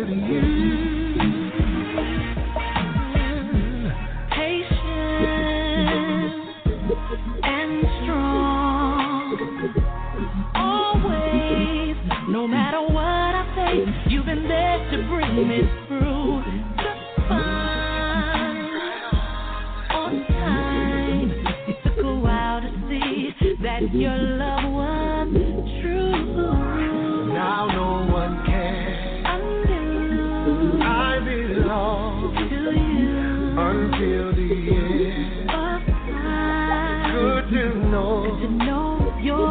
With you. Patient and strong. Always, no matter what I face, you've been there to bring me through. Just fine. On time. It took a while to see that your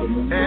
and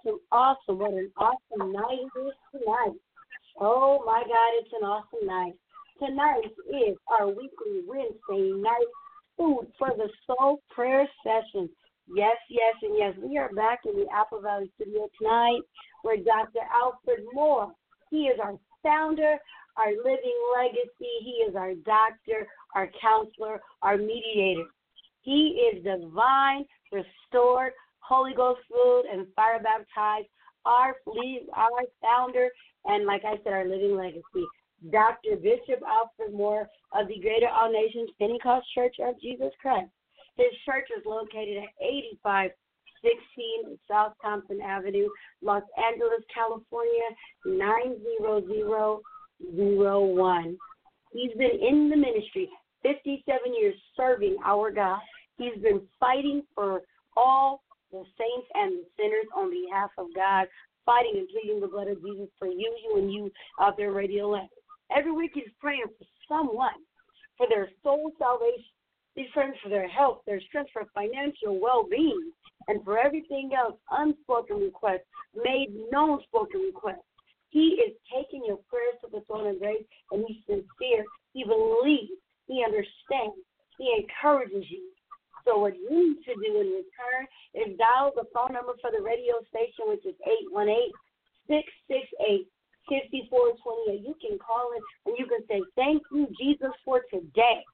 Awesome, awesome. What an awesome night it is tonight. Oh my God, it's an awesome night. Tonight is our weekly Wednesday night food for the soul prayer session. Yes, yes, and yes. We are back in the Apple Valley studio tonight where Dr. Alfred Moore, he is our founder, our living legacy. He is our doctor, our counselor, our mediator. He is divine, restored, Holy Ghost filled, and fire baptized. Our lead, our founder, and like I said, our living legacy, Dr. Bishop Alfred Moore of the Greater All Nations Pentecost Church of Jesus Christ. His church is located at 8516 South Thompson Avenue, Los Angeles, California, 90001. He's been in the ministry 57 years serving our God. He's been fighting for all the saints and the sinners on behalf of God, fighting and pleading the blood of Jesus for you, you and you out there radio land. Every week he's praying for someone, for their soul salvation. He's praying for their health, their strength, for financial well-being, and for everything else, unspoken requests, made known spoken requests. He is taking your prayers to the throne of grace, and he's sincere. He believes. He understands. He encourages you. So what you need to do in return is dial the phone number for the radio station, which is 818-668-5428. You can call it and you can say, thank you, Jesus, for today.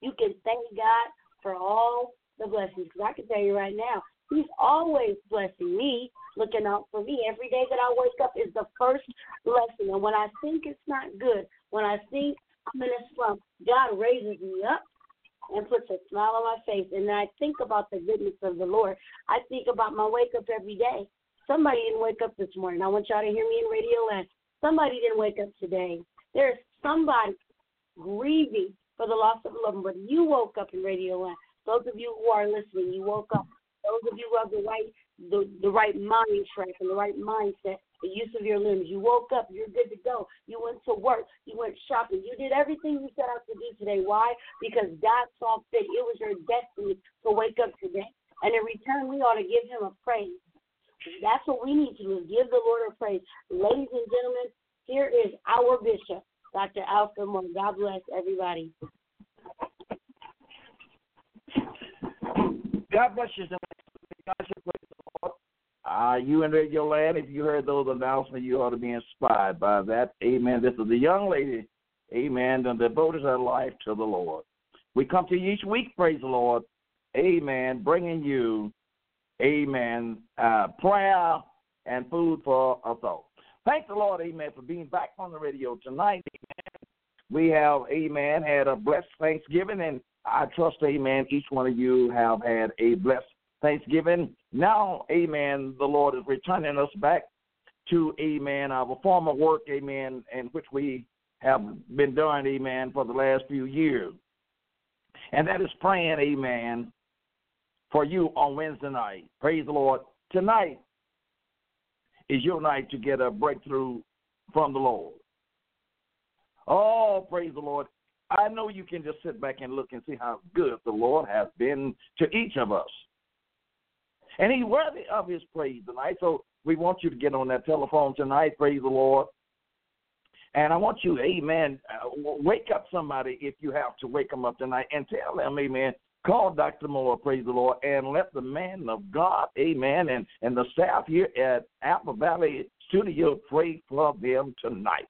You can thank God for all the blessings. Because I can tell you right now, He's always blessing me, looking out for me. Every day that I wake up is the first blessing. And when I think it's not good, when I think I'm in a slump, God raises me up and puts a smile on my face. And then I think about the goodness of the Lord. I think about my wake up every day. Somebody didn't wake up this morning. I want y'all to hear me in radio land. Somebody didn't wake up today. There's somebody grieving for the loss of a loved one, but you woke up in radio land. Those of you who are listening, you woke up. Those of you who have the right the, the right mind track and the right mindset, the use of your limbs. You woke up, you're good to go. You went to work, you went shopping, you did everything you set out to do today. Why? Because God saw fit. It was your destiny to wake up today. And in return, we ought to give him a praise. That's what we need to do give the Lord a praise. Ladies and gentlemen, here is our bishop, Dr. Alfred Moore. God bless everybody. God bless you. God the Lord. Uh, you in Radio Land, if you heard those announcements, you ought to be inspired by that. Amen. This is a young lady, amen, that devoted her life to the Lord. We come to you each week, praise the Lord, amen, bringing you, amen, uh, prayer and food for us all. Thank the Lord, amen, for being back on the radio tonight, amen. We have, amen, had a blessed Thanksgiving, and I trust, amen, each one of you have had a blessed Thanksgiving. Now, amen, the Lord is returning us back to, amen, our former work, amen, in which we have been doing, amen, for the last few years. And that is praying, amen, for you on Wednesday night. Praise the Lord. Tonight is your night to get a breakthrough from the Lord. Oh, praise the Lord. I know you can just sit back and look and see how good the Lord has been to each of us. And he's worthy of his praise tonight. So we want you to get on that telephone tonight. Praise the Lord. And I want you, amen, uh, wake up somebody if you have to wake them up tonight and tell them, amen, call Dr. Moore, praise the Lord, and let the man of God, amen, and, and the staff here at Apple Valley Studio pray for them tonight.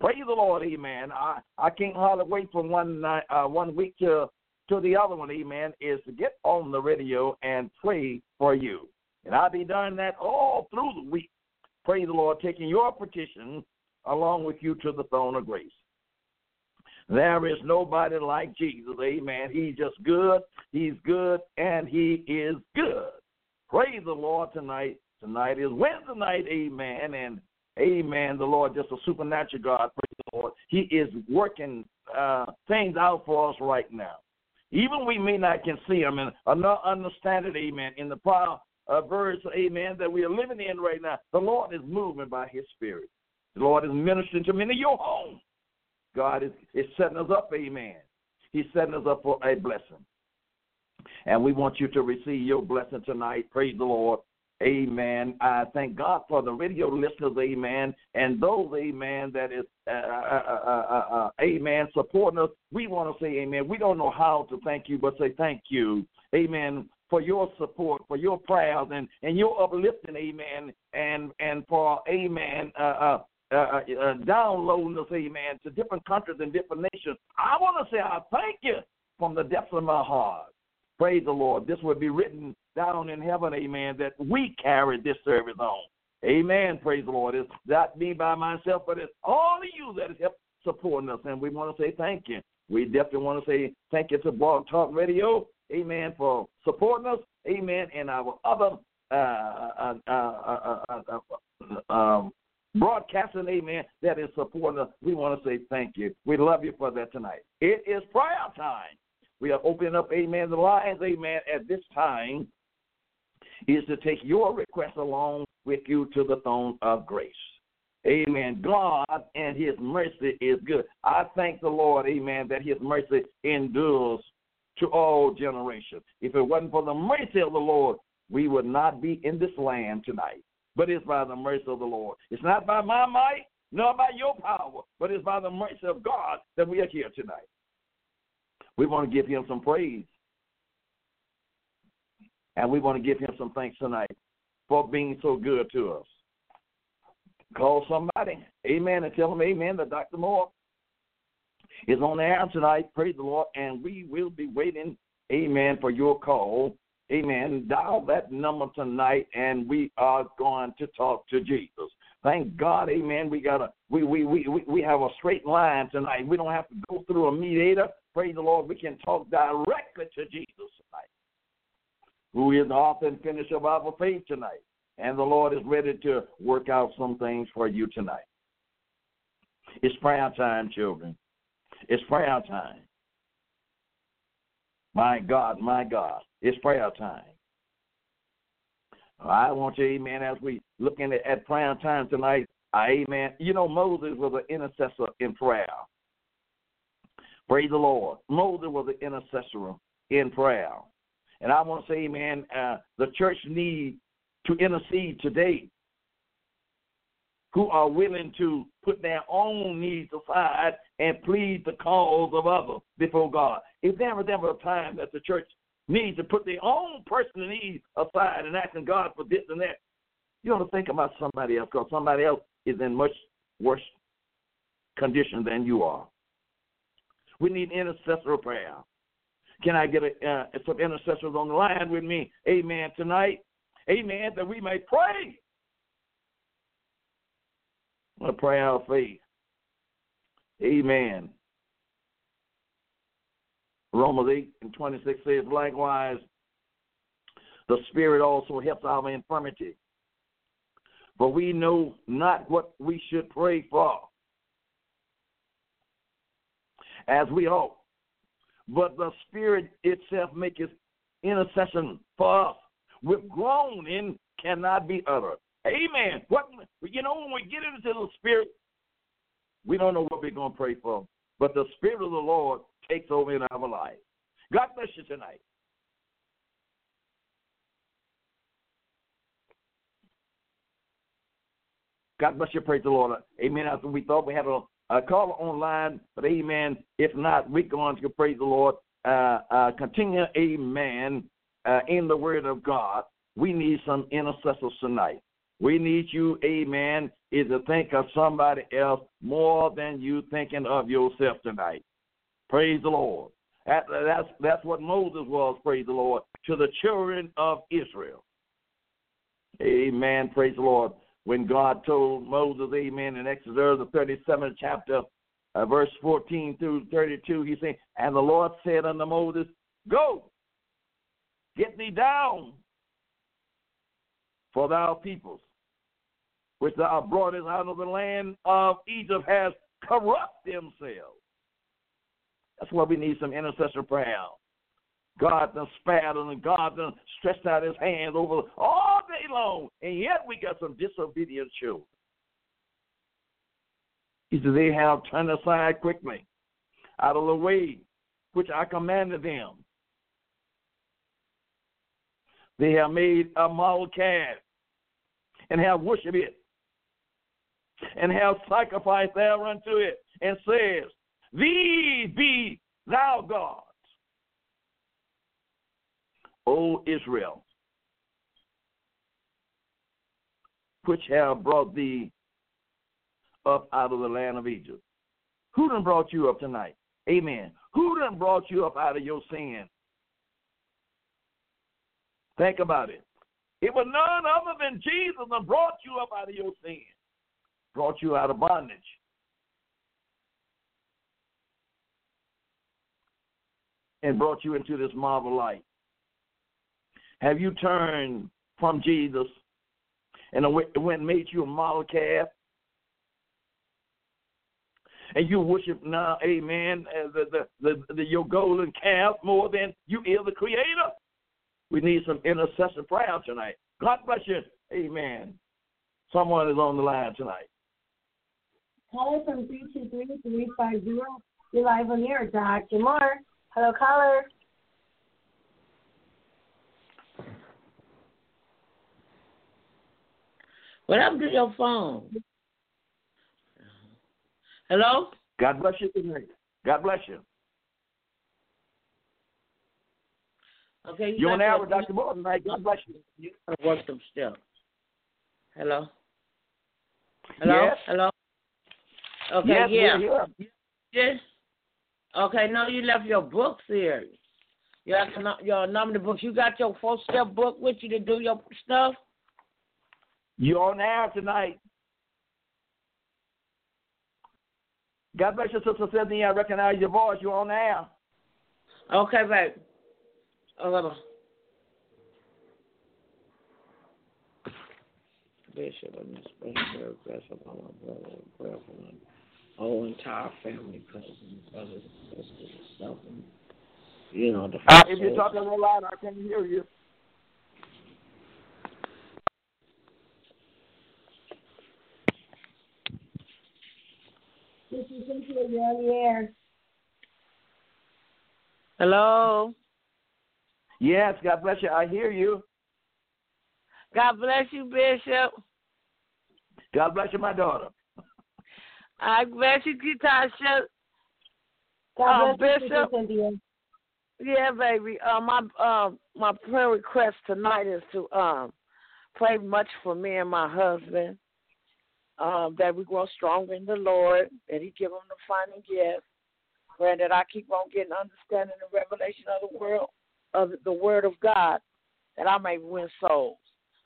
Praise the Lord, amen. I, I can't hardly wait from one night, uh, one week to to the other one, amen, is to get on the radio and pray for you. And I'll be doing that all through the week. Praise the Lord, taking your petition along with you to the throne of grace. There is nobody like Jesus, amen. He's just good, he's good, and he is good. Praise the Lord tonight. Tonight is Wednesday night, amen, and amen. The Lord, just a supernatural God, praise the Lord. He is working uh, things out for us right now. Even we may not can see them and not understand it, amen. In the power of uh, verse, amen, that we are living in right now, the Lord is moving by his spirit. The Lord is ministering to many of your home. God is, is setting us up, amen. He's setting us up for a blessing. And we want you to receive your blessing tonight. Praise the Lord. Amen. I thank God for the radio listeners, amen, and those, amen, that is, uh, uh, uh, amen, supporting us. We want to say, amen. We don't know how to thank you, but say thank you, amen, for your support, for your prayers, and, and your uplifting, amen, and and for, amen, uh, uh, uh, downloading us, amen, to different countries and different nations. I want to say I thank you from the depths of my heart. Praise the Lord. This will be written down in heaven, amen, that we carry this service on. Amen. Praise the Lord. It's not me by myself, but it's all of you that has helped supporting us. And we want to say thank you. We definitely want to say thank you to Blog Talk Radio, amen, for supporting us, amen, and our other uh, uh, uh, um, broadcasting, amen, that is supporting us. We want to say thank you. We love you for that tonight. It is prayer time. We are opening up, amen, the lines, amen, at this time. Is to take your request along with you to the throne of grace. Amen. God and His mercy is good. I thank the Lord, amen, that His mercy endures to all generations. If it wasn't for the mercy of the Lord, we would not be in this land tonight. But it's by the mercy of the Lord. It's not by my might, nor by your power, but it's by the mercy of God that we are here tonight. We want to give Him some praise. And we want to give Him some thanks tonight for being so good to us. Call somebody, amen, and tell them, amen, that Dr. Moore is on the air tonight. Praise the Lord. And we will be waiting, amen, for your call. Amen. Dial that number tonight, and we are going to talk to Jesus. Thank God, Amen. We got a we we we we have a straight line tonight. We don't have to go through a mediator. Praise the Lord. We can talk directly to Jesus tonight, who is the author and finisher of our faith tonight. And the Lord is ready to work out some things for you tonight. It's prayer time, children. It's prayer time. My God, my God, it's prayer time. I want you, amen, as we looking at, at prayer time tonight, amen. You know, Moses was an intercessor in prayer. Praise the Lord. Moses was an intercessor in prayer. And I want to say, amen, uh, the church needs to intercede today who are willing to put their own needs aside and plead the cause of others before God. If there ever a time that the church needs to put their own personal needs aside and asking God for this and that, you ought to think about somebody else because somebody else is in much worse condition than you are. We need intercessory prayer. Can I get a, uh, some intercessors on the line with me? Amen. Tonight, amen, that we may pray. A prayer of faith. Amen. Romans 8 and 26 says, likewise, the Spirit also helps our infirmity. For we know not what we should pray for as we ought. But the Spirit itself maketh intercession for us with groaning cannot be uttered. Amen. What you know when we get into the Spirit, we don't know what we're going to pray for, but the Spirit of the Lord takes over in our life. God bless you tonight. God bless you. Praise the Lord. Amen. As we thought we had a, caller online, but amen. If not, we're going to praise the Lord. Uh, uh, continue, amen, uh, in the Word of God. We need some intercessors tonight. We need you, amen, is to think of somebody else more than you thinking of yourself tonight. Praise the Lord. That, that's, that's what Moses was, praise the Lord, to the children of Israel. Amen. Praise the Lord. When God told Moses, amen, in Exodus, the 37th chapter, uh, verse 14 through 32, he said, And the Lord said unto Moses, Go, get thee down, for thou peoples which thou broughtest out of the land of Egypt has corrupt themselves. That's why we need some intercessor prayer. God done spat and God done stretched out his hands over all day long, and yet we got some disobedient children. He said, They have turned aside quickly out of the way which I commanded them. They have made a model calf and have worshipped it and have sacrificed thereunto it, and says, These be thou gods, O Israel, which have brought thee up out of the land of Egypt. Who done brought you up tonight? Amen. Who done brought you up out of your sin? Think about it. It was none other than Jesus that brought you up out of your sin brought you out of bondage. And brought you into this marvel light. Have you turned from Jesus and went and made you a model calf? And you worship now, amen, the, the, the, the, your golden calf more than you is the creator? We need some intercession prayer tonight. God bless you. Amen. Someone is on the line tonight. Caller from 323-350. You're live on air, Dr. Moore. Hello, caller. What happened to your phone? Hello? God bless you tonight. God bless you. Okay, you You're on got air with Dr. Moore tonight. God bless you. You gotta work them still. Hello? Hello? Yes. Hello? Okay, yes, yeah. we're here. Yes. Okay, no, you left your books here. You have your number books. You got your four step book with you to do your stuff? You're on air tonight. God bless you, Sister Cynthia. I recognize your voice. You're on air. Okay, babe. Oh, Bishop and Miss Springfield, bless upon my brother, prayer whole entire family, cousins, brothers, sisters, and stuff. And, you know, the Uh, if you're talking real loud, I can't hear you. This is Cynthia. You're on the air. Hello. Yes, God bless you. I hear you. God bless you, Bishop. God bless you, my daughter. I bless you, Kitasha. God Um, bless you, Bishop. Cynthia. Yeah, baby. Uh, my um my prayer request tonight is to um pray much for me and my husband. Um, that we grow stronger in the Lord, that He give them the final gift, that I keep on getting understanding and revelation of the world of the Word of God, that I may win souls.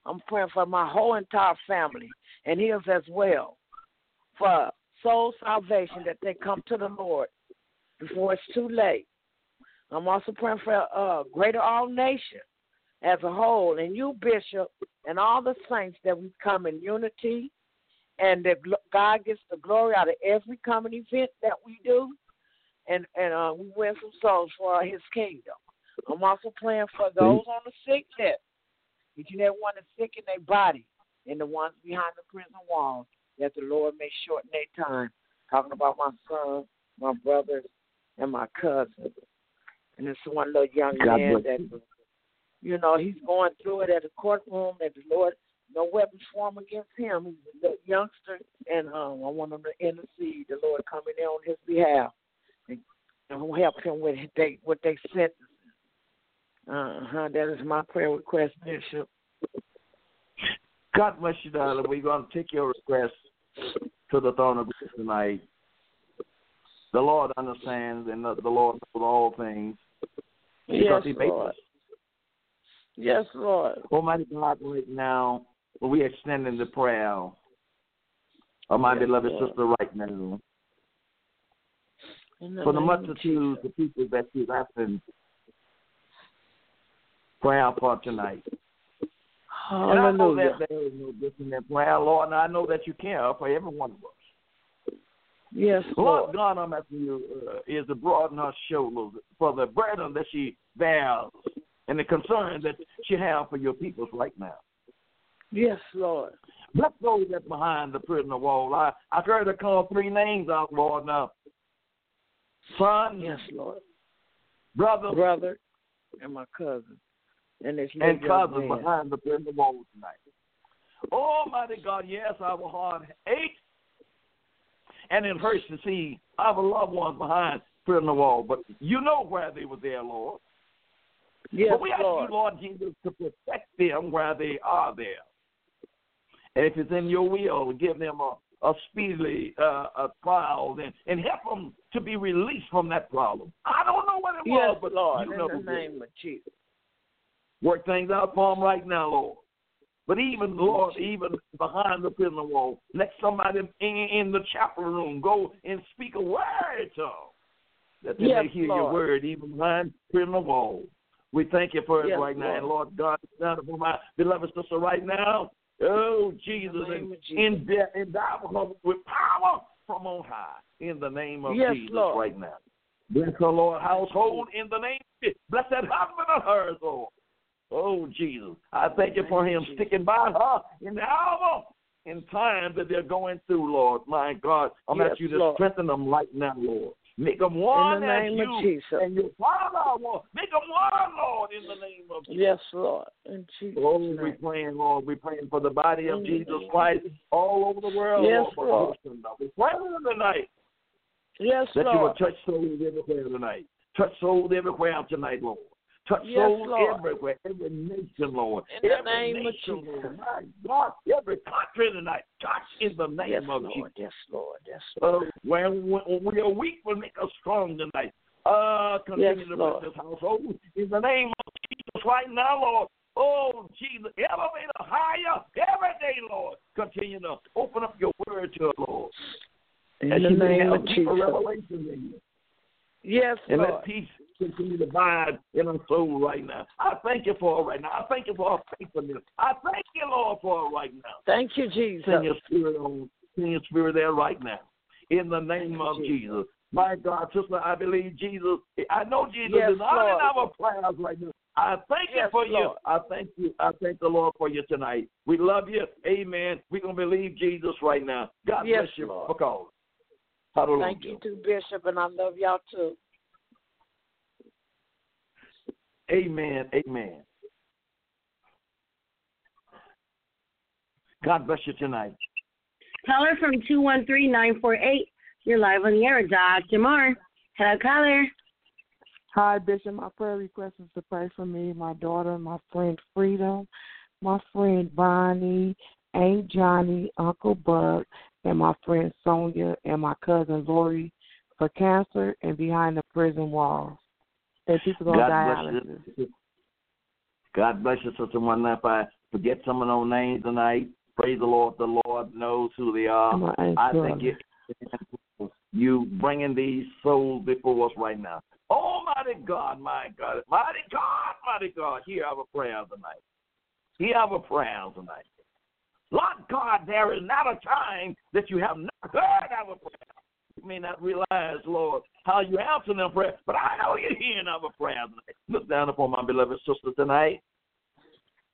I'm praying for my whole entire family and his as well, for soul salvation that they come to the Lord before it's too late. I'm also praying for uh, greater all nation as a whole, and you, Bishop, and all the saints that we come in unity, and that God gets the glory out of every coming event that we do, and and uh, we win some souls for His kingdom. I'm also praying for those on the sick list, each and every one that's sick in their body, and the ones behind the prison walls, that the Lord may shorten their time. Talking about my son, my brothers, and my cousin. And this one little young God man that, you know, he's going through it at the courtroom, that the Lord, no weapons formed against him. He's a youngster, and um, I want him to intercede, the Lord coming in on his behalf, and, help him with they with. Uh huh. That is my prayer request, Bishop. God bless you, darling. We're going to take your request to the throne of grace tonight. The Lord understands and the the Lord knows all things Yes, Lord. Yes, Lord. Almighty God, right now, we extending the prayer of my Yes, beloved Lord. sister right now. In For the multitudes of people that she's asking prayer for tonight. And I know Hallelujah. that there is no difference in prayer, Lord, and I know that you care for every one of us. Yes, Lord Lord. God, I'm asking you uh, is to broaden her shoulders for the burden that she bears and the concern that she has for your peoples right now. Yes, Lord. Bless those that behind the prisoner wall. I, I heard her call three names out, Lord, now. Son, Yes, Lord. brother, Brother and my cousin. And this and cousin man. behind the prisoner wall tonight. Almighty God, yes, our heart aches and it hurts to see our loved ones behind prisoner wall. But you know where they were there, Lord. Yes, but we ask Lord. you, Lord Jesus, to protect them where they are there. And if it's in your will, give them a, a speedily uh, a trial and, and help them to be released from that problem. I don't know what it Yes, was, but Lord. you In know the the name of Jesus. Work things out for them right now, Lord. But even, Lord, even behind the prison wall, let somebody in, in the chapel room go and speak a word to them that they Yes, may hear Lord. your word even behind the prison wall. We thank you for it Yes, right now. And Lord God, now for my beloved sister right now, oh, Jesus, In the and Jesus. endow endow with power from on high in the name of Yes, Jesus Lord. right now. Bless her, Lord, household in the name of Jesus. Bless that husband of hers, Lord. Oh, Jesus. I thank you for him sticking by her in the hour in time that they're going through, Lord. My God, I'm Yes, asking you to Lord. strengthen them right now, Lord. Make them one In the as name of Jesus. and your Father one. Make them one, Lord, in the name of Jesus. Yes, Lord. In Jesus' Oh, we're name. praying, Lord. We're praying for the body of Mm. Jesus Christ all over the world. Yes, Lord. We're praying tonight Yes, Lord. that you will Lord. touch souls everywhere tonight. Touch souls everywhere tonight, Lord. Touch Yes, souls Lord. everywhere, every nation, Lord. In the every name of nation, Jesus. Lord. My God, every country tonight. Touch in the name Yes, of Lord. Jesus. Yes, Lord. Yes, Lord. Uh, when, when we are weak, will make us strong tonight. Uh, continue Yes, to Lord. bless this household in the name of Jesus right now, Lord. Oh, Jesus, elevate us higher every day, Lord. Continue to open up your word to us, Lord. In As the name of Jesus. revelation in you. Yes, And let peace continue to abide in our soul right now. I thank you for it right now. I thank you for our faithfulness. I thank you, Lord, for it right now. Thank you, Jesus. Send your spirit on. Send your spirit there right now. In the name of Jesus. My God, sister, I believe Jesus. I know Jesus Yes, is honoring Lord. our prayers right now. I thank you Yes, for you. I thank you. I thank the Lord for you tonight. We love you. Amen. We're going to believe Jesus right now. God Yes, bless you Lord. for calling. Thank you too, Bishop, and I love y'all too. Amen. Amen. God bless you tonight. Caller from 213-948. You're live on the air, Dr. Moore. Hello, caller. Hi, Bishop. My prayer request is to pray for me, my daughter, my friend Freedom, my friend Bonnie, Aunt Johnny, Uncle Bug, and my friend Sonia and my cousin Lori for cancer and behind the prison walls. And people on God dialysis. bless you. God bless you, Sister One. If I forget some of those names tonight, praise the Lord. The Lord knows who they are. I think it, you bringing these souls before us right now. Almighty God, my God, mighty God, mighty God, hear our prayers tonight. Hear our prayers tonight. Lord God, there is not a time that you have not heard our prayers. May not realize, Lord, how you answer them prayers, but I know you're hearing our prayers. Look down upon my beloved sister tonight.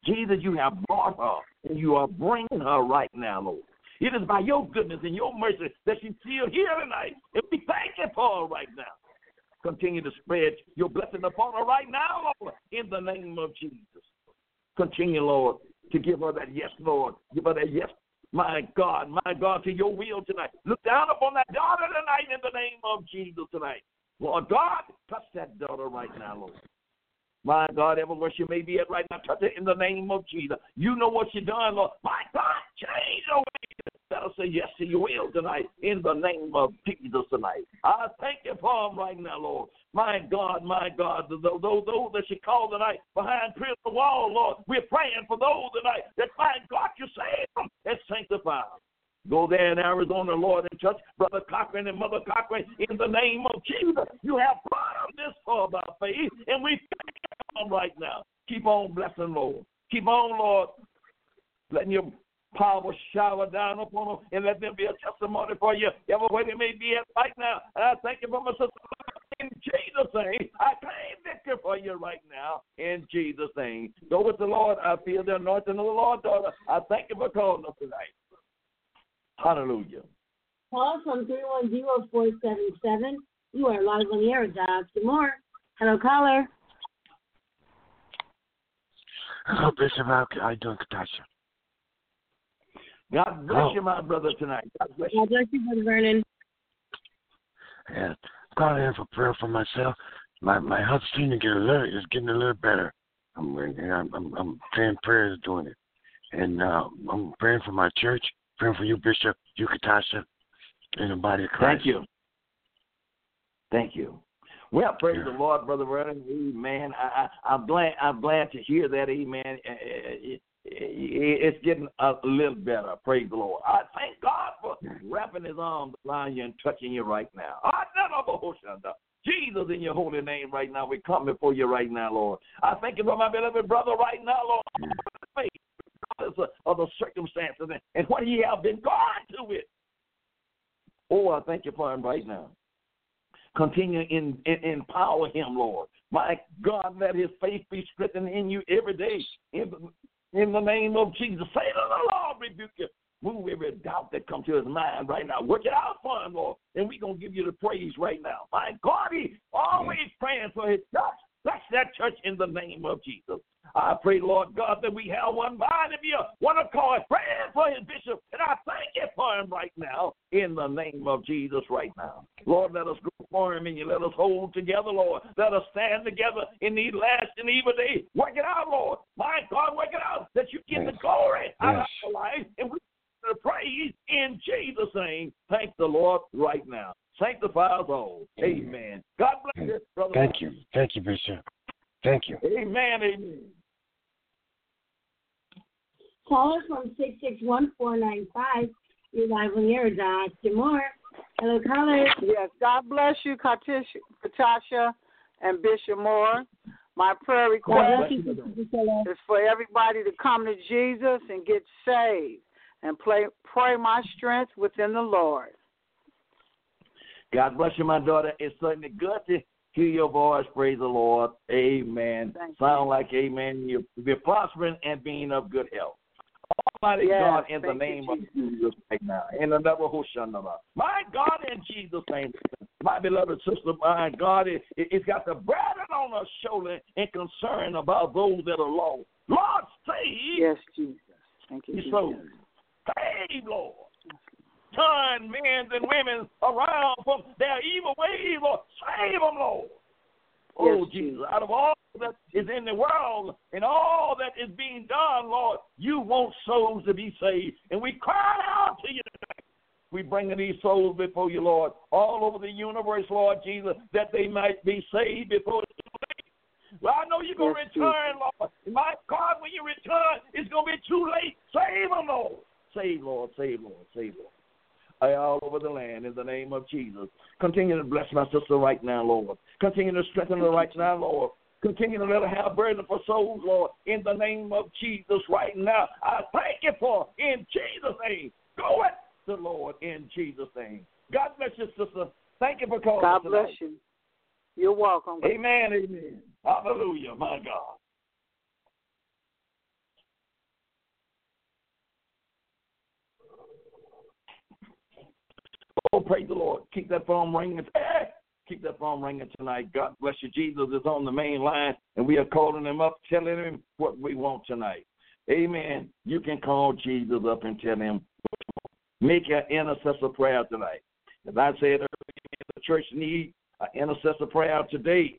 Jesus, you have brought her, and you are bringing her right now, Lord. It is by your goodness and your mercy that she's still here tonight, and we thank you for her right now. Continue to spread your blessing upon her right now, Lord, in the name of Jesus. Continue, Lord, to give her that yes, Lord. Give her that yes, my God, my God, to your will tonight. Look down upon that daughter tonight in the name of Jesus tonight. Lord God, touch that daughter right now, Lord. My God, everywhere she may be at right now, touch her in the name of Jesus. You know what she done, Lord. My God, change her. Let us say yes to your will tonight in the name of Jesus tonight. I thank you for them right now, Lord. My God, my God, those, those, those that she called tonight behind prison wall, Lord, we're praying for those tonight that, my God, you save them and sanctify them. Go there in Arizona, Lord, and touch Brother Cochran and Mother Cochran in the name of Jesus. You have brought them this far by faith, and we thank you right now. Keep on blessing, Lord. Keep on, Lord, letting your power shower down upon them and let them be a testimony for you everywhere they may be at right now. And I thank you for my sister in Jesus' name. I claim victory for you right now in Jesus' name. Go with the Lord. I feel the anointing of the Lord, daughter. I thank you for calling us tonight. Hallelujah. Call from 310-477. You are live on the air, Dr. Moore. Hello, caller. Hello, Bishop. How how you doing, Katasha? God bless Oh. you, my brother, tonight. God bless you. God bless you, Brother Vernon. And calling in for prayer for myself. My my health seems to get a little is getting a little better. I'm I'm I'm, I'm saying prayers doing it, and uh, I'm praying for my church, praying for you, Bishop, you, Katasha, and the body of Christ. Thank you. Thank you. Well, praise Yeah. the Lord, brother Vernon. Amen. I, I, I'm glad. I'm glad to hear that. Amen. Eh, eh, eh, It's getting a little better. Praise the Lord. I thank God for wrapping His arms around you and touching you right now. I never Hoshanda. Jesus, in your holy name right now, we come before you right now, Lord. I thank you for my beloved brother right now, Lord. Of the circumstances and, what he have been gone to it. Oh, I thank you for him right now. Continue in, in empower him, Lord. My God, let his faith be strengthened in you every day. In the, in the name of Jesus. Say to the Lord, rebuke you. Move every doubt that comes to his mind right now. Work it out for him, Lord. And we're going to give you the praise right now. My God, he always praying for his church. Bless that church in the name of Jesus. I pray, Lord God, that we have one mind be a one accord, praying for his bishop, and I thank you for him right now in the name of Jesus right now. Lord, let us go for him and you let us hold together, Lord. Let us stand together in these last and evil days. Work it out, Lord. My God, work it out that you get the glory out of our life and we the praise in Jesus' name. Thank the Lord right now. Sanctify us all. Amen. God bless you, brother. Thank you. Thank you, Bishop. Thank you. Amen. Amen. Caller from 661-495. You're live on the air, Dr. Moore. Hello, caller. Yes, God bless you, Katisha, Katasha and Bishop Moore. My prayer request is for everybody to come to Jesus and get saved and play, pray my strength within the Lord. God bless you, my daughter. It's certainly good to hear your voice. Praise the Lord. Amen. Thank Sound like amen. You're, you're prospering and being of good health. Almighty Yes, God, in the thank you, name of Jesus right now. In the name of Hoshanaba. My God, in Jesus' name. My beloved sister, my God, it, it, it's got the burden on our shoulder and concern about those that are lost. Lord, save. Yes, Jesus. Thank you, Jesus. Save, Lord. Turn men and women around from their evil ways, Lord. Save them, Lord. Oh, Yes, Jesus, out of all that is in the world and all that is being done, Lord, you want souls to be saved. And we cry out to you tonight. We bring these souls before you, Lord, all over the universe, Lord Jesus, that they might be saved before it's too late. Well, I know you're going to Yes, return, Lord. My God, when you return, it's going to be too late. Save them, Lord. Save, Lord. Save, Lord. Save, Lord all over the land in the name of Jesus. Continue to bless my sister right now, Lord. Continue to strengthen her right now, Lord. Continue to let her have burden for souls, Lord, in the name of Jesus right now. I thank you for in Jesus' name. Go it the Lord in Jesus' name. God bless you, sister. Thank you for calling. God tonight. bless you. You're welcome. Amen, amen. Hallelujah, my God. Oh, praise the Lord. Keep that phone ringing. Hey, keep that phone ringing tonight. God bless you. Jesus is on the main line, and we are calling him up, telling him what we want tonight. Amen. You can call Jesus up and tell him. Make an intercessor prayer tonight. As I said earlier, the church needs an intercessor prayer today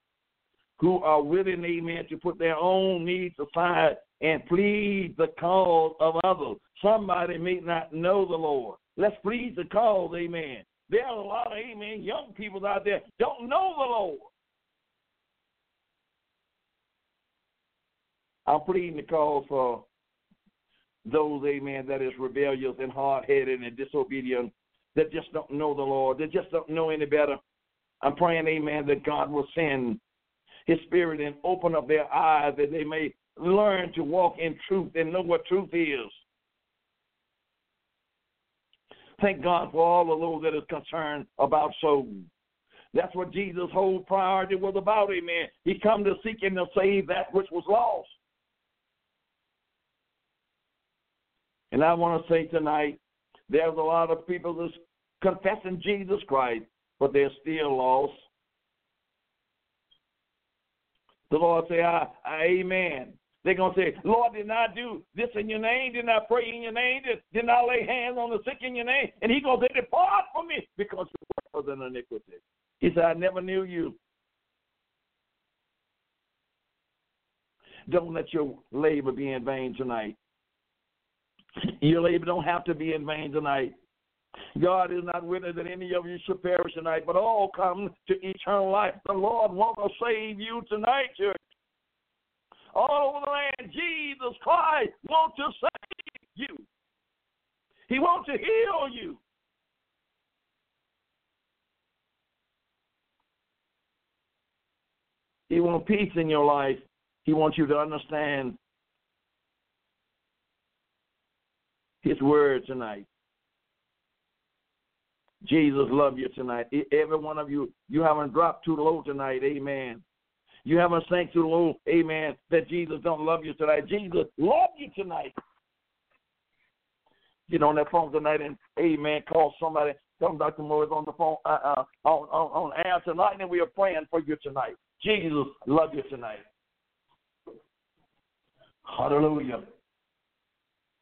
who are willing, amen, to put their own needs aside and plead the cause of others. Somebody may not know the Lord. Let's plead the cause, amen. There are a lot of, amen, young people out there don't know the Lord. I'm pleading the cause for those, amen, that is rebellious and hard-headed and disobedient, that just don't know the Lord, that just don't know any better. I'm praying, amen, that God will send his spirit and open up their eyes that they may learn to walk in truth and know what truth is. Thank God for all of those that is concerned about souls. That's what Jesus' whole priority was about, amen. He come to seek and to save that which was lost. And I want to say tonight, there's a lot of people that's confessing Jesus Christ, but they're still lost. The Lord say, I, I, Amen. They're going to say, Lord, did I do this in your name? Did I pray in your name? Did, did I lay hands on the sick in your name? And He's going to say, Depart from me because you work for an iniquity. He said, I never knew you. Don't let your labor be in vain tonight. Your labor don't have to be in vain tonight. God is not willing that any of you should perish tonight, but all come to eternal life. The Lord wants to save you tonight, church. All over the land, Jesus Christ wants to save you. He wants to heal you. He wants peace in your life. He wants you to understand His word tonight. Jesus love you tonight. Every one of you, you haven't dropped too low tonight. Amen. You haven't to the Lord, amen, that Jesus don't love you tonight. Jesus love you tonight. Get on that phone tonight and, amen, call somebody. Tell Dr. Moore is on the phone, uh, uh, on, on, on air tonight, and we are praying for you tonight. Jesus love you tonight. Hallelujah.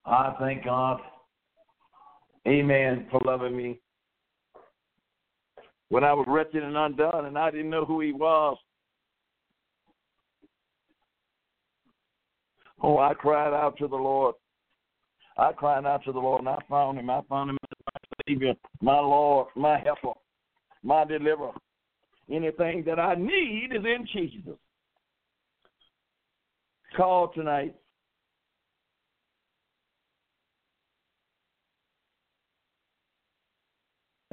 I thank God, amen, for loving me. When I was wretched and undone and I didn't know who he was, Oh, I cried out to the Lord. I cried out to the Lord, and I found him. I found him as my Savior, my Lord, my helper, my deliverer. Anything that I need is in Jesus. Call tonight.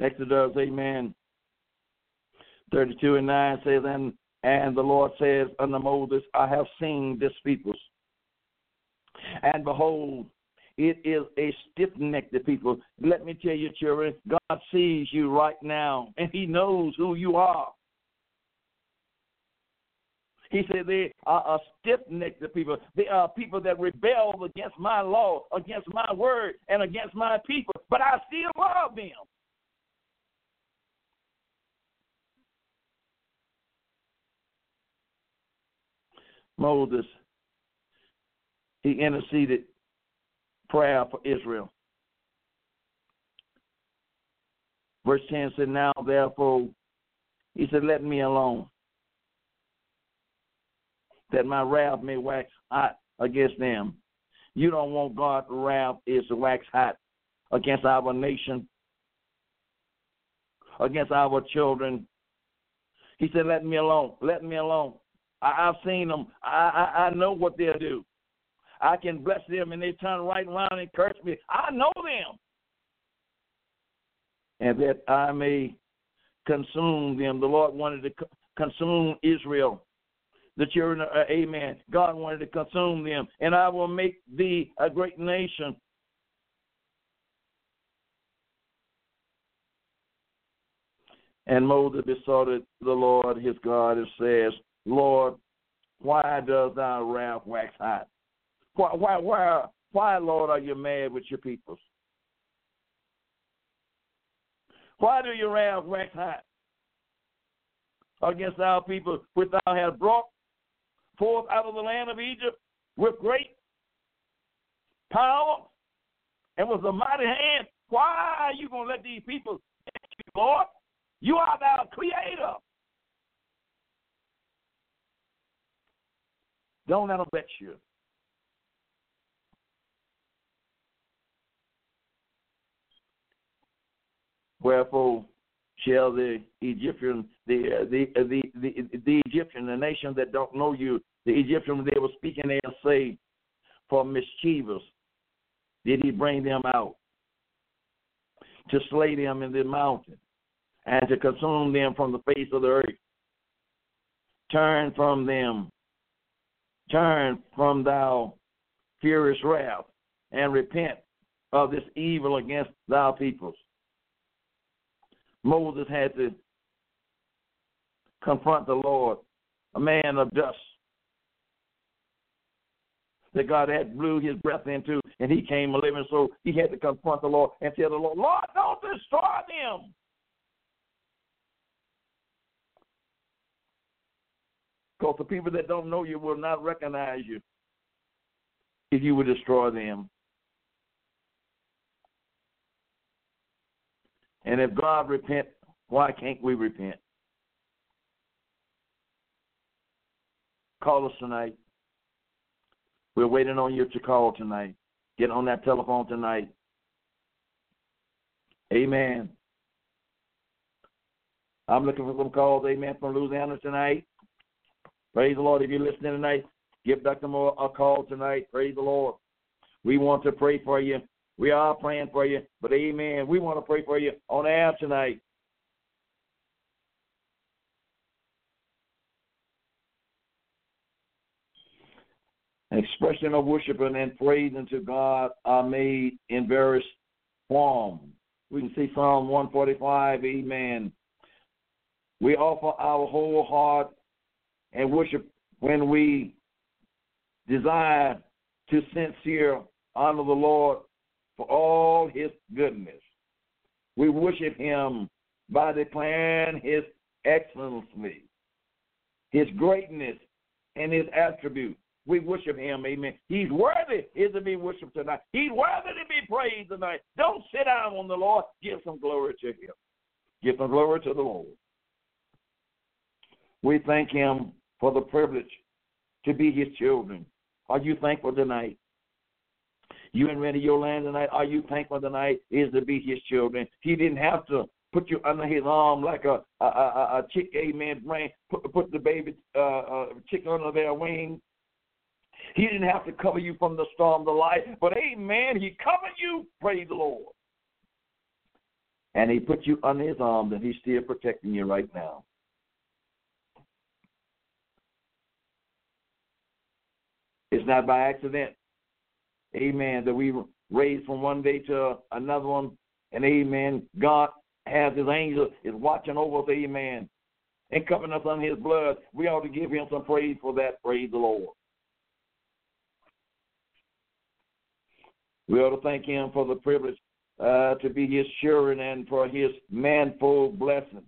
Exodus, amen. 32 and 9 says, and, and the Lord says unto Moses, I have seen this people's and behold, it is a stiff necked people. Let me tell you, children, God sees you right now, and He knows who you are. He said they are a stiff necked people. They are people that rebel against my law, against my word, and against my people. But I still love them. Moses he interceded prayer for Israel. Verse 10 said, Now therefore, he said, Let me alone, that my wrath may wax hot against them. You don't want God's wrath is to wax hot against our nation, against our children. He said, Let me alone. Let me alone. I, have seen them. I, I, I know what they'll do. I can bless them and they turn right around and curse me. I know them. And that I may consume them. The Lord wanted to consume Israel. The children, uh, amen. God wanted to consume them. And I will make thee a great nation. And Moses besought the Lord his God and says, Lord, why does thy wrath wax hot? Why, why, why, why, Lord, are you mad with your people? Why do your wrath wax hot against our people, which thou hast brought forth out of the land of Egypt with great power and with a mighty hand? Why are you going to let these people you, Lord? You are thou creator. Don't let them bet you. Wherefore shall the Egyptian, the, the the the the Egyptian, the nation that don't know you, the Egyptian they were speaking there say, for mischievous did he bring them out to slay them in the mountain and to consume them from the face of the earth. Turn from them, turn from thou furious wrath, and repent of this evil against thy peoples. Moses had to confront the Lord, a man of dust that God had blew his breath into, and he came living. So he had to confront the Lord and tell the Lord, Lord, don't destroy them. Because the people that don't know you will not recognize you if you would destroy them. And if God repent, why can't we repent? Call us tonight. We're waiting on you to call tonight. Get on that telephone tonight. Amen. I'm looking for some calls, amen, from Louisiana tonight. Praise the Lord. If you're listening tonight, give Dr. Moore a call tonight. Praise the Lord. We want to pray for you. We are praying for you, but amen. We want to pray for you on air tonight. Expression of worship and praise unto God are made in various forms. We can see Psalm 145, amen. We offer our whole heart and worship when we desire to sincere honor the Lord for all his goodness. We worship him by declaring his excellency, his greatness, and his attributes. We worship him, amen. He's worthy is to be worshiped tonight. He's worthy to be praised tonight. Don't sit down on the Lord. Give some glory to him. Give some glory to the Lord. We thank him for the privilege to be his children. Are you thankful tonight? You in ready your land tonight? Are you thankful tonight is to be his children? He didn't have to put you under his arm like a a, a, a chick, amen, put, put the baby uh, uh, chick under their wing. He didn't have to cover you from the storm of life, but amen, he covered you, praise the Lord. And he put you under his arms, and he's still protecting you right now. It's not by accident, amen, that we raised from one day to another one, and amen, God has his angel is watching over us, amen, and covering us under his blood. We ought to give him some praise for that, praise the Lord. We ought to thank him for the privilege uh, to be his children and for his manifold blessing.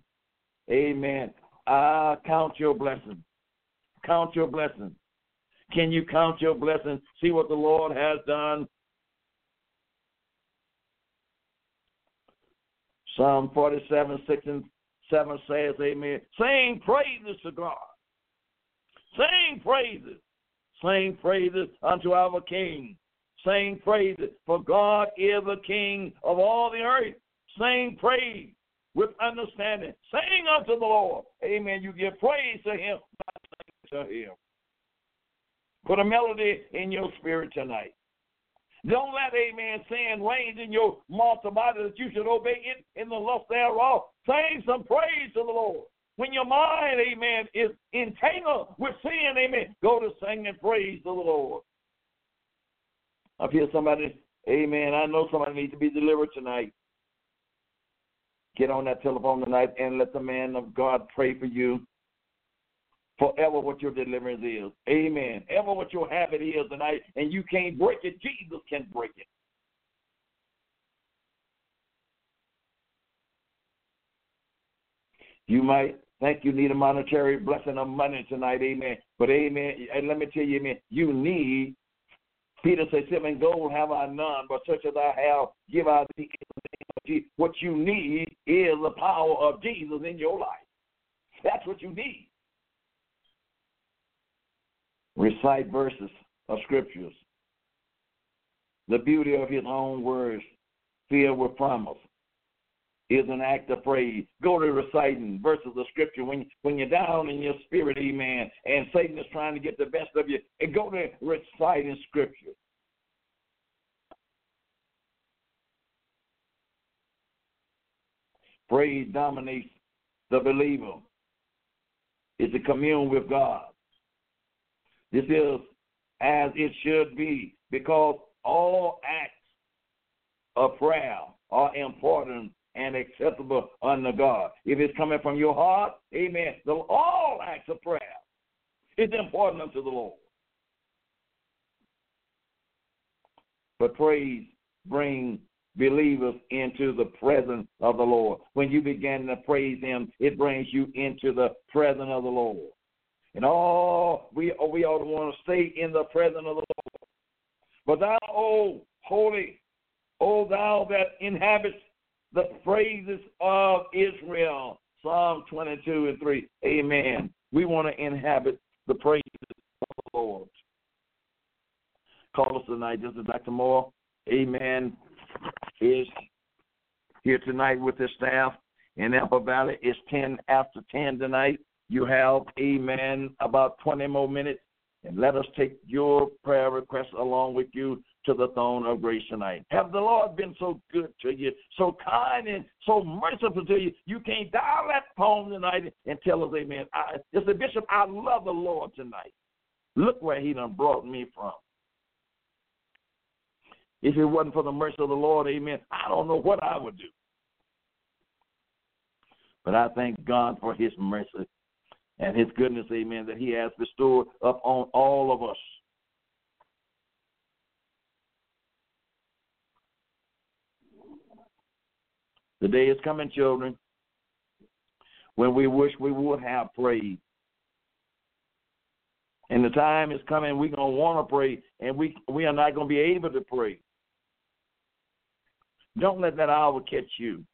Amen. I count your blessing. Count your blessing. Can you count your blessings? See what the Lord has done. Psalm 47, 6 and 7 says, Amen. Sing praises to God. Sing praises. Sing praises unto our King. Sing praises, for God is the King of all the earth. Sing praise with understanding. Sing unto the Lord. Amen. You give praise to Him, to Him. Put a melody in your spirit tonight. Don't let, amen, sin reign in your mortal body that you should obey it in the lust thereof. Sing some praise to the Lord. When your mind, amen, is entangled with sin, amen, go to sing and praise to the Lord. I feel somebody, amen, I know somebody needs to be delivered tonight. Get on that telephone tonight and let the man of God pray for you forever what your deliverance is. Amen. Ever what your habit is tonight, and you can't break it, Jesus can break it. You might think you need a monetary blessing of money tonight, amen. But amen, and let me tell you, amen, you need Peter said, and gold have I none, but such as I have, give I thee. What you need is the power of Jesus in your life. That's what you need. Recite verses of scriptures. The beauty of his own words, filled with promise, is an act of praise. Go to reciting verses of scripture when when you're down in your spirit, amen, and Satan is trying to get the best of you, and go to reciting scripture. Praise dominates the believer. Is to commune with God. This is as it should be because all acts of prayer are important and acceptable unto God. If it's coming from your heart, amen. The, all acts of prayer is important unto the Lord. But praise brings believers into the presence of the Lord. When you begin to praise Him, it brings you into the presence of the Lord. And all we we ought to want to stay in the presence of the Lord. But thou, O holy, O thou that inhabits the praises of Israel. Psalm 22 and 3. Amen. We want to inhabit the praises of the Lord. Call us tonight. This is Dr. Moore. Amen. Is here tonight with his staff in Apple Valley. It's 10 after 10 tonight. You have, amen, about 20 more minutes. And let us take your prayer requests along with you to the throne of grace tonight. Have the Lord been so good to you, so kind and so merciful to you? You can't dial that phone tonight and tell us, Amen. I, it's a bishop. I love the Lord tonight. Look where He done brought me from. If it wasn't for the mercy of the Lord, Amen, I don't know what I would do. But I thank God for His mercy and his goodness, amen, that he has bestowed upon all of us. The day is coming, children, when we wish we would have prayed. And the time is coming we're gonna want to pray, and we we are not gonna be able to pray. Don't let that hour catch you.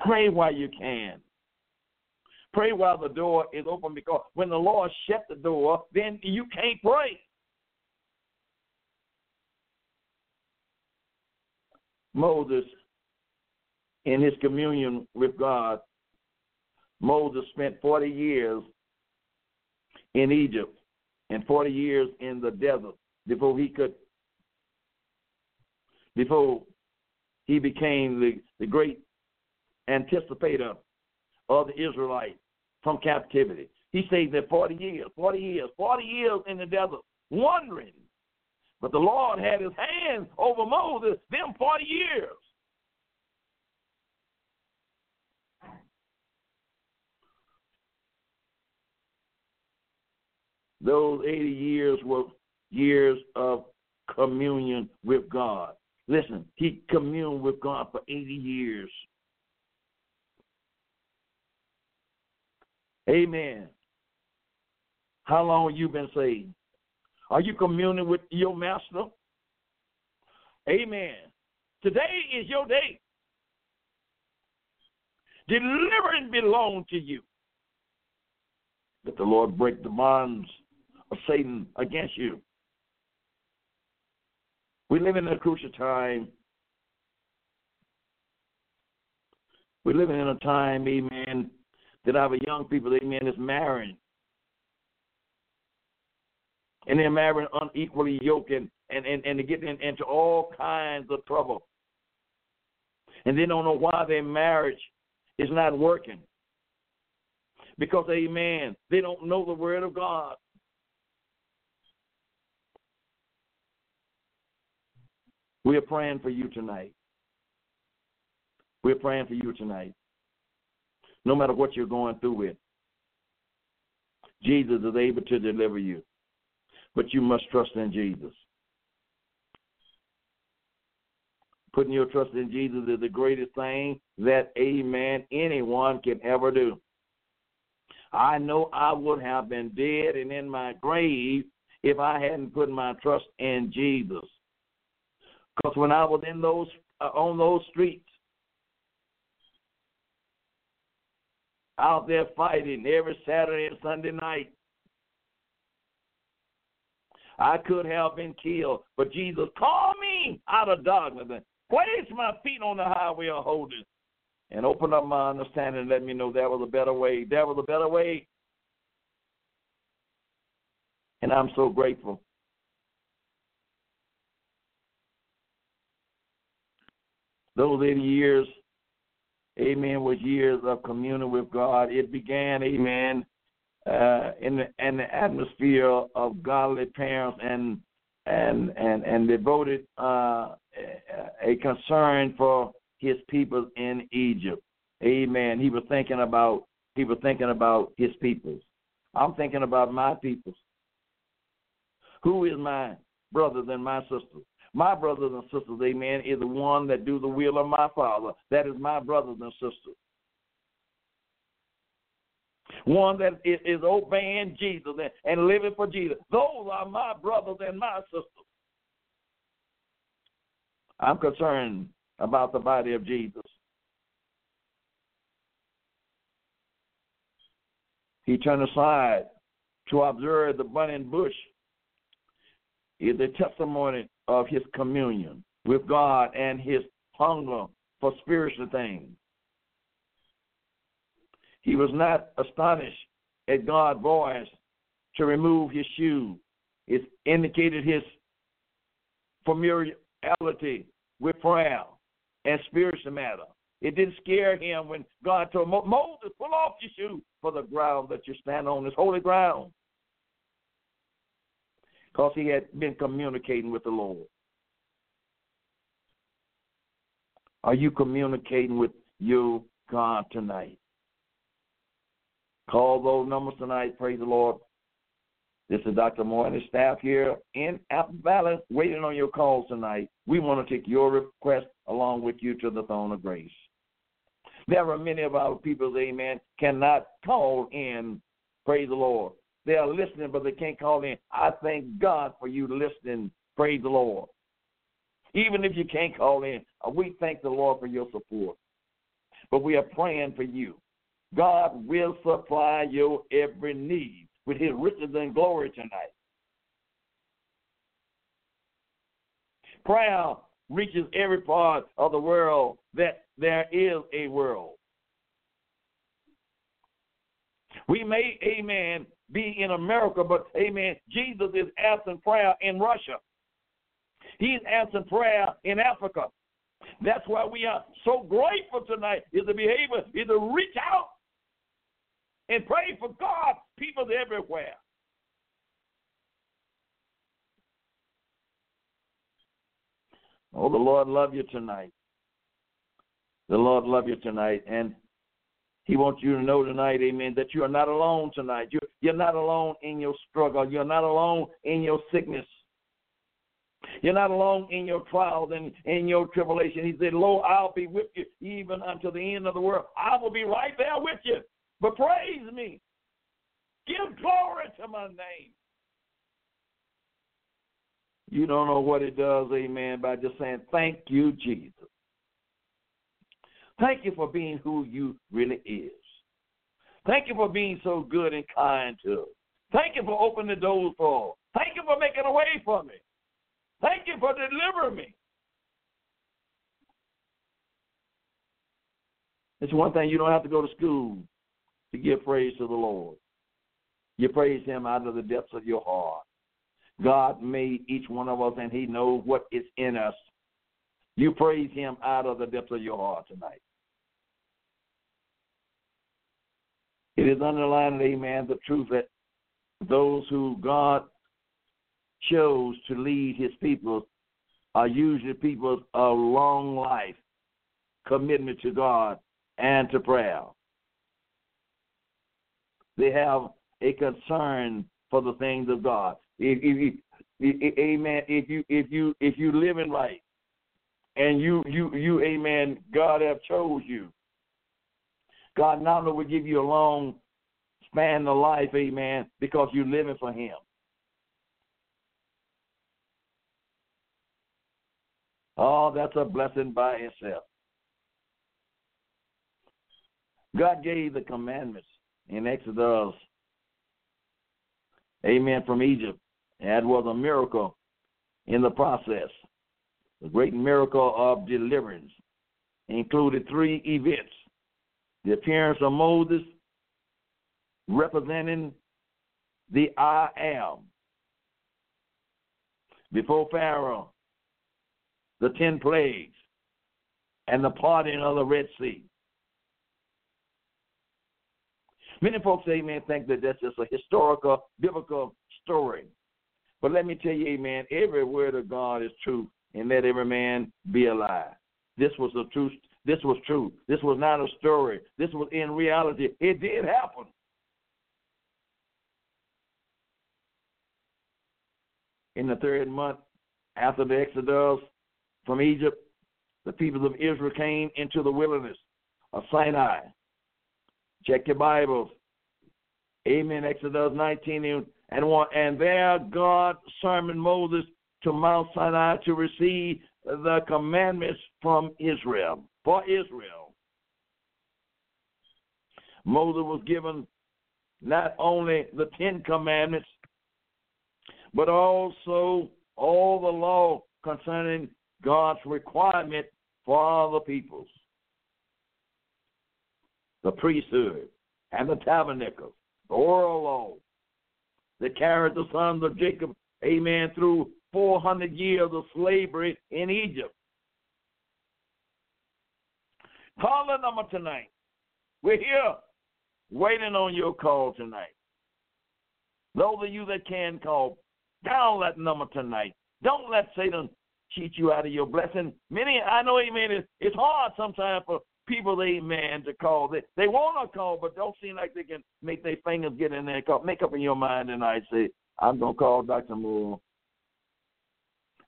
Pray while you can. Pray while the door is open because when the Lord shut the door, then you can't pray. Moses, in his communion with God, Moses spent 40 years in Egypt and 40 years in the desert before he could, before he became the, the great anticipator of the Israelites from captivity. He stayed there 40 years, 40 years, 40 years in the desert, wandering. But the Lord had his hands over Moses them 40 years. Those 80 years were years of communion with God. Listen, he communed with God for 80 years. Amen. How long you been saved? Are you communing with your master? Amen. Today is your day. Deliverance belongs to you. Let the Lord break the bonds of Satan against you. We live in a crucial time. We're living in a time, amen, that I have a young people, amen, is marrying. And they're marrying unequally yoked and, and, and, and they're getting into all kinds of trouble. And they don't know why their marriage is not working. Because, amen, they don't know the word of God. We are praying for you tonight. We're praying for you tonight. No matter what you're going through with, Jesus is able to deliver you. But you must trust in Jesus. Putting your trust in Jesus is the greatest thing that, a man, anyone can ever do. I know I would have been dead and in my grave if I hadn't put my trust in Jesus. Because when I was in those uh, on those streets, out there fighting every Saturday and Sunday night, I could have been killed, but Jesus called me out of darkness and placed my feet on the highway of holding and opened up my understanding and let me know there was a better way. There was a better way. And I'm so grateful. Those 80 years, amen, was years of communion with God. It began, amen, uh, in, the, in the atmosphere of godly parents and and and and devoted uh, a concern for his people in Egypt. Amen. He was thinking about he was thinking about his peoples. I'm thinking about my peoples. Who is my brothers and my sisters? My brothers and sisters, amen, is the one that do the will of my Father. That is my brothers and sisters. One that is obeying Jesus and living for Jesus. Those are my brothers and my sisters. I'm concerned about the body of Jesus. He turned aside to observe the burning bush is a testimony of his communion with God and his hunger for spiritual things. He was not astonished at God's voice to remove his shoe. It indicated his familiarity with prayer and spiritual matter. It didn't scare him when God told Moses, pull off your shoe for the ground that you stand on is holy ground because he had been communicating with the Lord. Are you communicating with your God tonight? Call those numbers tonight. Praise the Lord. This is Dr. Moore and his staff here in Apple Valley waiting on your calls tonight. We want to take your request along with you to the throne of grace. There are many of our people, amen, cannot call in. Praise the Lord. They are listening, but they can't call in. I thank God for you listening. Praise the Lord. Even if you can't call in, uh, we thank the Lord for your support. But we are praying for you. God will supply your every need with his riches and glory tonight. Prayer reaches every part of the world that there is a world. We may, amen, be in America, but, amen, Jesus is answering prayer in Russia. He's answering prayer in Africa. That's why we are so grateful tonight is to be able is to reach out and pray for God, people everywhere. Oh, the Lord love you tonight. The Lord love you tonight. And he wants you to know tonight, amen, that you are not alone tonight. You're, you're not alone in your struggle. You're not alone in your sickness. You're not alone in your trials and in your tribulation. He said, Lord, I'll be with you even until the end of the world. I will be right there with you. But praise me. Give glory to my name. You don't know what it does, amen, by just saying, Thank you, Jesus. Thank you for being who you really is. Thank you for being so good and kind to us. Thank you for opening the doors for us. Thank you for making a way for me. Thank you for delivering me. It's one thing you don't have to go to school to give praise to the Lord. You praise Him out of the depths of your heart. God made each one of us, and He knows what is in us. You praise Him out of the depths of your heart tonight. It is underlined, amen, the truth that those who God chose to lead his people are usually people of long life, commitment to God and to prayer. They have a concern for the things of God. If, if, if, amen. If you if you if you living right, and you you you amen, God have chose you. God not only will give you a long span of life, amen, because you're living for Him. Oh, that's a blessing by itself. God gave the commandments in Exodus, amen, from Egypt. That was a miracle in the process. The great miracle of deliverance included three events the appearance of Moses, representing the I am before Pharaoh, the ten plagues, and the parting of the Red Sea. Many folks, amen, think that that's just a historical, biblical story. But let me tell you, amen, every word of God is true, and let every man be a lie. This was the truth. This was true. This was not a story. This was in reality. It did happen. In the third month after the Exodus from Egypt, the people of Israel came into the wilderness of Sinai. Check your Bibles. Amen. Exodus 19 and 1. And there God summoned Moses to Mount Sinai to receive the commandments from Israel, for Israel. Moses was given not only the Ten Commandments, but also all the law concerning God's requirement for all the peoples. The priesthood and the tabernacle, the oral law that carried the sons of Jacob, amen, through 400 years of slavery in Egypt. Call the number tonight. We're here waiting on your call tonight. Those of you that can call, dial that number tonight. Don't let Satan cheat you out of your blessing. Many, I know, amen, it's, hard sometimes for people, amen, to call. They, they want to call, but don't seem like they can make their fingers get in there and call. Make up in your mind tonight. Say, I'm going to call Dr. Moore,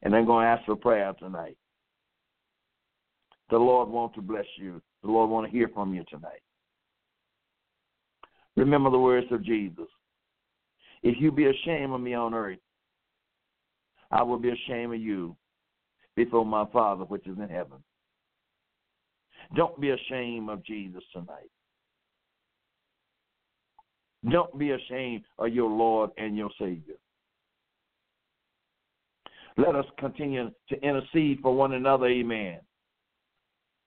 and I'm going to ask for prayer tonight. The Lord wants to bless you. The Lord wants to hear from you tonight. Remember the words of Jesus. If you be ashamed of me on earth, I will be ashamed of you before my Father which is in heaven. Don't be ashamed of Jesus tonight. Don't be ashamed of your Lord and your Savior. Let us continue to intercede for one another, amen.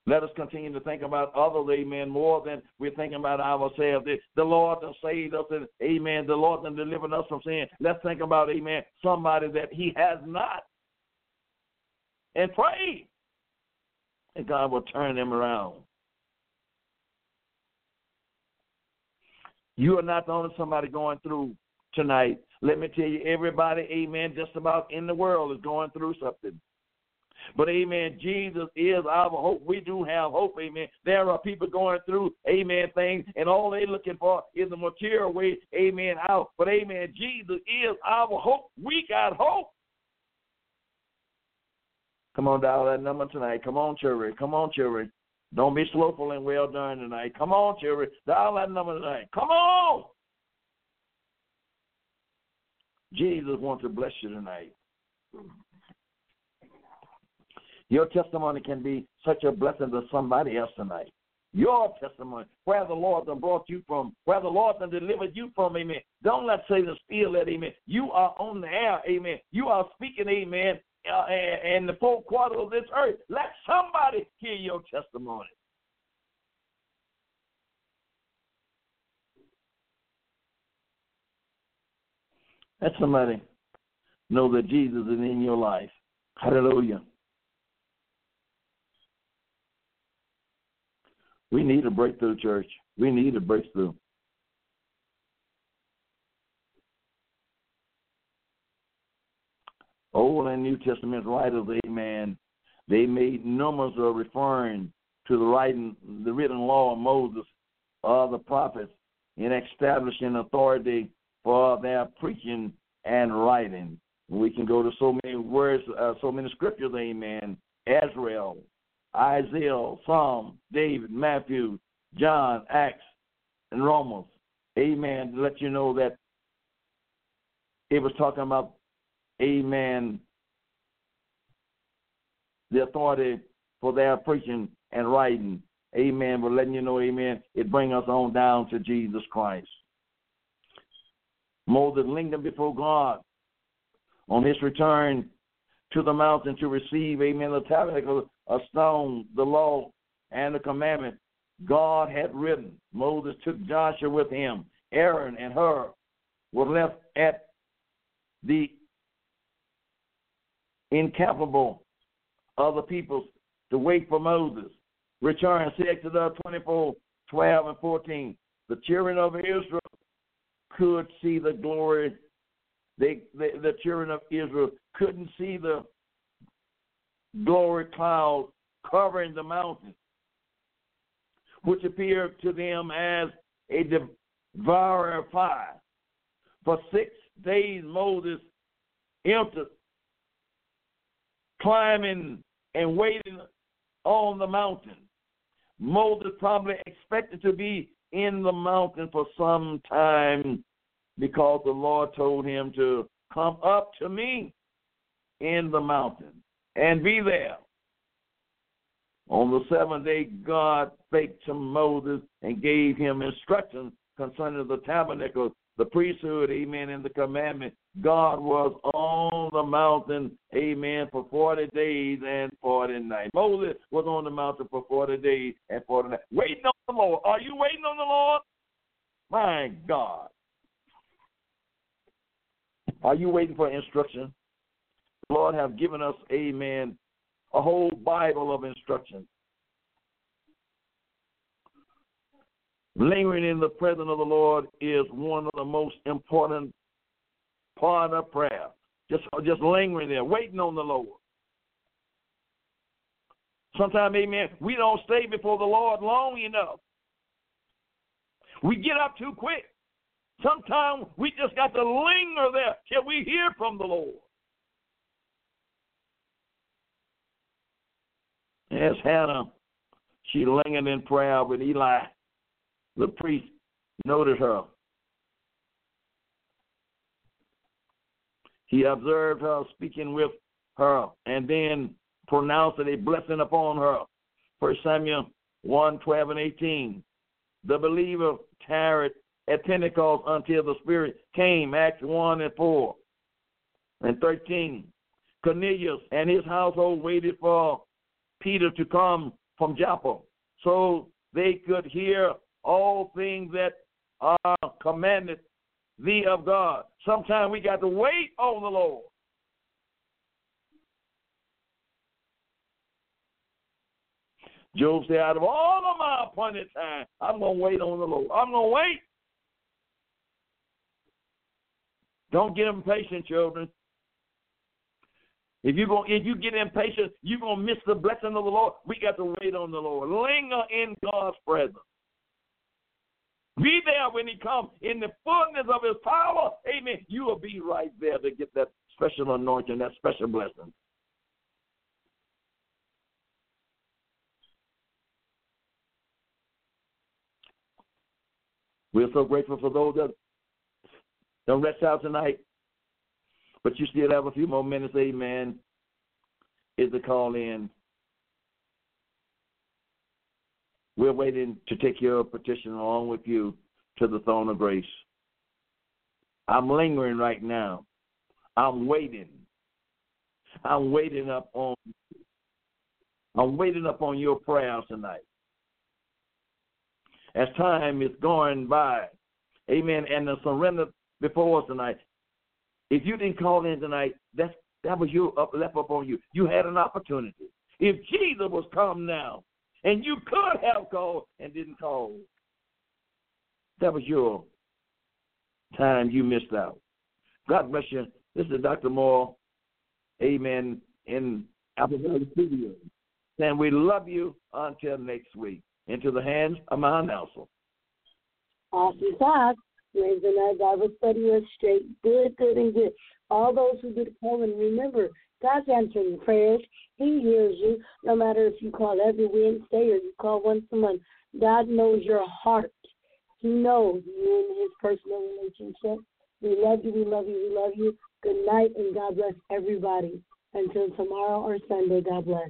Let us continue to think about others, amen, more than we're thinking about ourselves. The, the Lord has saved us, and amen, the Lord has delivered us from sin. Let's think about, amen, somebody that He has not. And pray. And God will turn them around. You are not the only somebody going through tonight. Let me tell you, everybody, amen, just about in the world is going through something. But amen, Jesus is our hope. We do have hope, amen. There are people going through, amen, things, and all they're looking for is the material way, amen, out. But amen, Jesus is our hope. We got hope. Come on, dial that number tonight. Come on, children. Come on, children. Don't be slowful and well done tonight. Come on, children. Dial that number tonight. Come on. Jesus wants to bless you tonight. Your testimony can be such a blessing to somebody else tonight. Your testimony, where the Lord has brought you from, where the Lord has delivered you from, amen. Don't let Satan steal that, amen. You are on the air, amen. You are speaking, amen, uh, in the four quarters of this earth. Let somebody hear your testimony. Let somebody know that Jesus is in your life. Hallelujah. We need a breakthrough, church. We need a breakthrough. Old and New Testament writers, amen, they made numbers of referring to the writing, the written law of Moses or the prophets in establishing authority for their preaching and writing. We can go to so many words, uh, so many scriptures, amen. Israel, Isaiah, Psalm, David, Matthew, John, Acts, and Romans. Amen. To let you know that it was talking about, amen, the authority for their preaching and writing. Amen. But letting you know, amen, it brings us on down to Jesus Christ. Moses lingered before God on his return to the mountain to receive, amen, the tabernacle, a stone, the law, and the commandment God had written. Moses took Joshua with him. Aaron and Hur were left at the incapable of the people to wait for Moses. Return, see Exodus 24, 12 and 14. The children of Israel could see the glory. They, they, the children of Israel couldn't see the glory cloud covering the mountain, which appeared to them as a devouring fire. For six days Moses entered, climbing and waiting on the mountain. Moses probably expected to be in the mountain for some time because the Lord told him to come up to me in the mountain and be there. On the seventh day, God spake to Moses and gave him instructions concerning the tabernacle, the priesthood, amen, and the commandment. God was on the mountain, amen, for 40 days and 40 nights. Moses was on the mountain for 40 days and 40 nights. Waiting on the Lord. Are you waiting on the Lord? My God. Are you waiting for instruction? The Lord have given us, amen, a whole Bible of instruction. Lingering in the presence of the Lord is one of the most important part of prayer. Just, just lingering there, waiting on the Lord. Sometimes, amen, we don't stay before the Lord long enough. We get up too quick. Sometimes we just got to linger there till we hear from the Lord. As Hannah, she lingered in prayer with Eli. The priest noted her. He observed her speaking with her and then pronounced a blessing upon her. First Samuel 1 12 and 18. The believer tarried at Pentecost until the Spirit came, Acts 1 and 4. And 13. Cornelius and his household waited for Peter to come from Joppa so they could hear all things that are commanded thee of God. Sometimes we got to wait on the Lord. Job said, out of all of my appointed time, I'm going to wait on the Lord. I'm going to wait. Don't get impatient, children. If you go, if you get impatient, you're gonna miss the blessing of the Lord. We got to wait on the Lord. Linger in God's presence. Be there when He comes in the fullness of His power. Amen. You will be right there to get that special anointing, that special blessing. We're so grateful for those that don't rest out tonight, but you still have a few more minutes, amen, is the call in. We're waiting to take your petition along with you to the throne of grace. I'm lingering right now. I'm waiting. I'm waiting up on I'm waiting up on your prayers tonight. As time is going by, amen, and the surrender before us tonight. If you didn't call in tonight, that's that was your up left up on you. You had an opportunity. If Jesus was come now, and you could have called and didn't call, that was your time you missed out. God bless you. This is Dr. Moore. Amen. In Apple Valley Studio. And we love you until next week. Into the hands of my announcer. Sauce. Praise the Lord. God will study us straight. Good, good, and good. All those who did call and remember, God's answering prayers. He hears you, no matter if you call every Wednesday or you call once a month. God knows your heart. He knows you in his personal relationship. We love you, we love you, we love you. Good night, and God bless everybody. Until tomorrow or Sunday, God bless.